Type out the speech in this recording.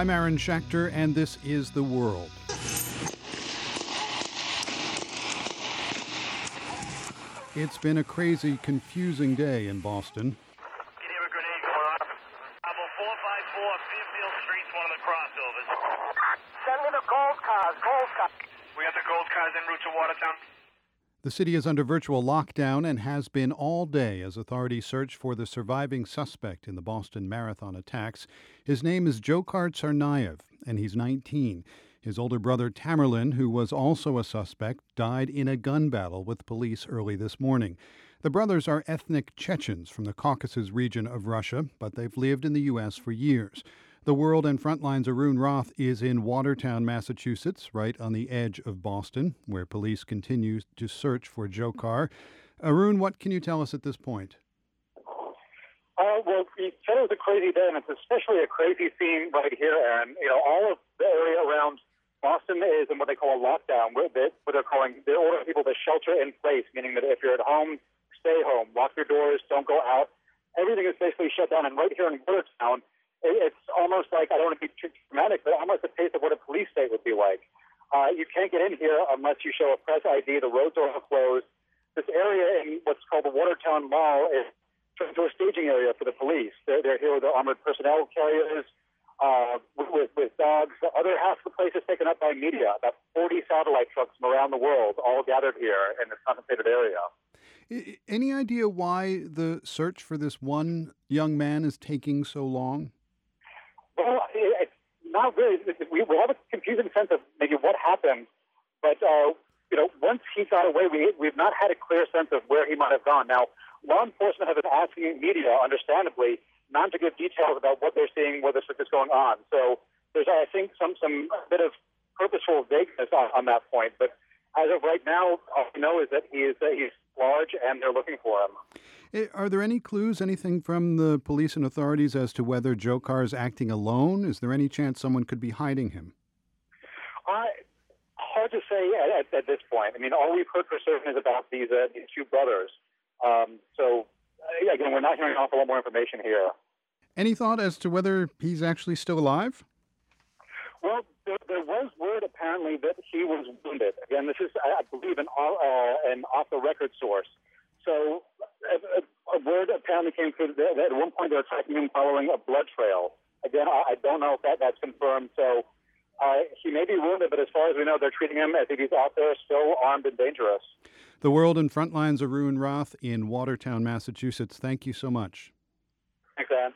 I'm Aaron Schachter, and this is The World. It's been a crazy, confusing day in Boston. Did you have a grenade going off? Bravo 454, Fairfield Street's one of the crossovers. Send me the gold cars, gold cars. We got the gold cars en route to Watertown. The city is under virtual lockdown and has been all day as authorities search for the surviving suspect in the Boston Marathon attacks. His name is Dzhokhar Tsarnaev, and he's 19. His older brother Tamerlan, who was also a suspect, died in a gun battle with police early this morning. The brothers are ethnic Chechens from the Caucasus region of Russia, but they've lived in the U.S. for years. The World and Frontline's Arun Rath is in Watertown, Massachusetts, right on the edge of Boston, where police continue to search for Dzhokhar. Arun, what can you tell us at this point? Uh, well, you said it was a crazy day, and it's especially a crazy scene right here, Aaron. You know, all of the area around Boston is in what they call a lockdown, where, what they're calling, they're ordering people to shelter in place, meaning that if you're at home, stay home, lock your doors, don't go out. Everything is basically shut down, and right here in Watertown, it's almost like I don't want to be too dramatic, but almost the pace of what a police state would be like. Uh, you can't get in here unless you show a press ID. The roads are all closed. This area in what's called the Watertown Mall is turned into a staging area for the police. They're, they're here with the armored personnel carriers, uh, with, with dogs. The other half of the place is taken up by media. About 40 satellite trucks from around the world all gathered here in this concentrated area. Any idea why the search for this one young man is taking so long? Well, it's not really. We, we have a confusing sense of maybe what happened, but uh, you know, once he got away, we we've not had a clear sense of where he might have gone. Now, law enforcement have been asking media, understandably, not to give details about what they're seeing, where this is going on. So there's, I think, some some bit of purposeful vagueness on, on that point. But as of right now, all we know is that he is uh, he's large, and they're looking for him. Eh, are there any clues, anything from the police and authorities as to whether Dzhokhar is acting alone? Is there any chance someone could be hiding him? Uh, hard to say at, at, at this point. I mean, all we've heard for certain is about these uh, these two brothers. Um, so uh, again, we're not hearing an awful lot more information here. Any thought as to whether he's actually still alive? Well, there, there was word apparently that he was wounded. Again, this is, I believe, an, uh, an off-the-record source. So a, a, word apparently came through that at one point they were tracking him following a blood trail. Again, I, I don't know if that, that's confirmed. So uh, he may be wounded, but as far as we know, they're treating him as if he's out there still armed and dangerous. The World and Frontline's Arun Rath in Watertown, Massachusetts. Thank you so much. Thanks, Ann.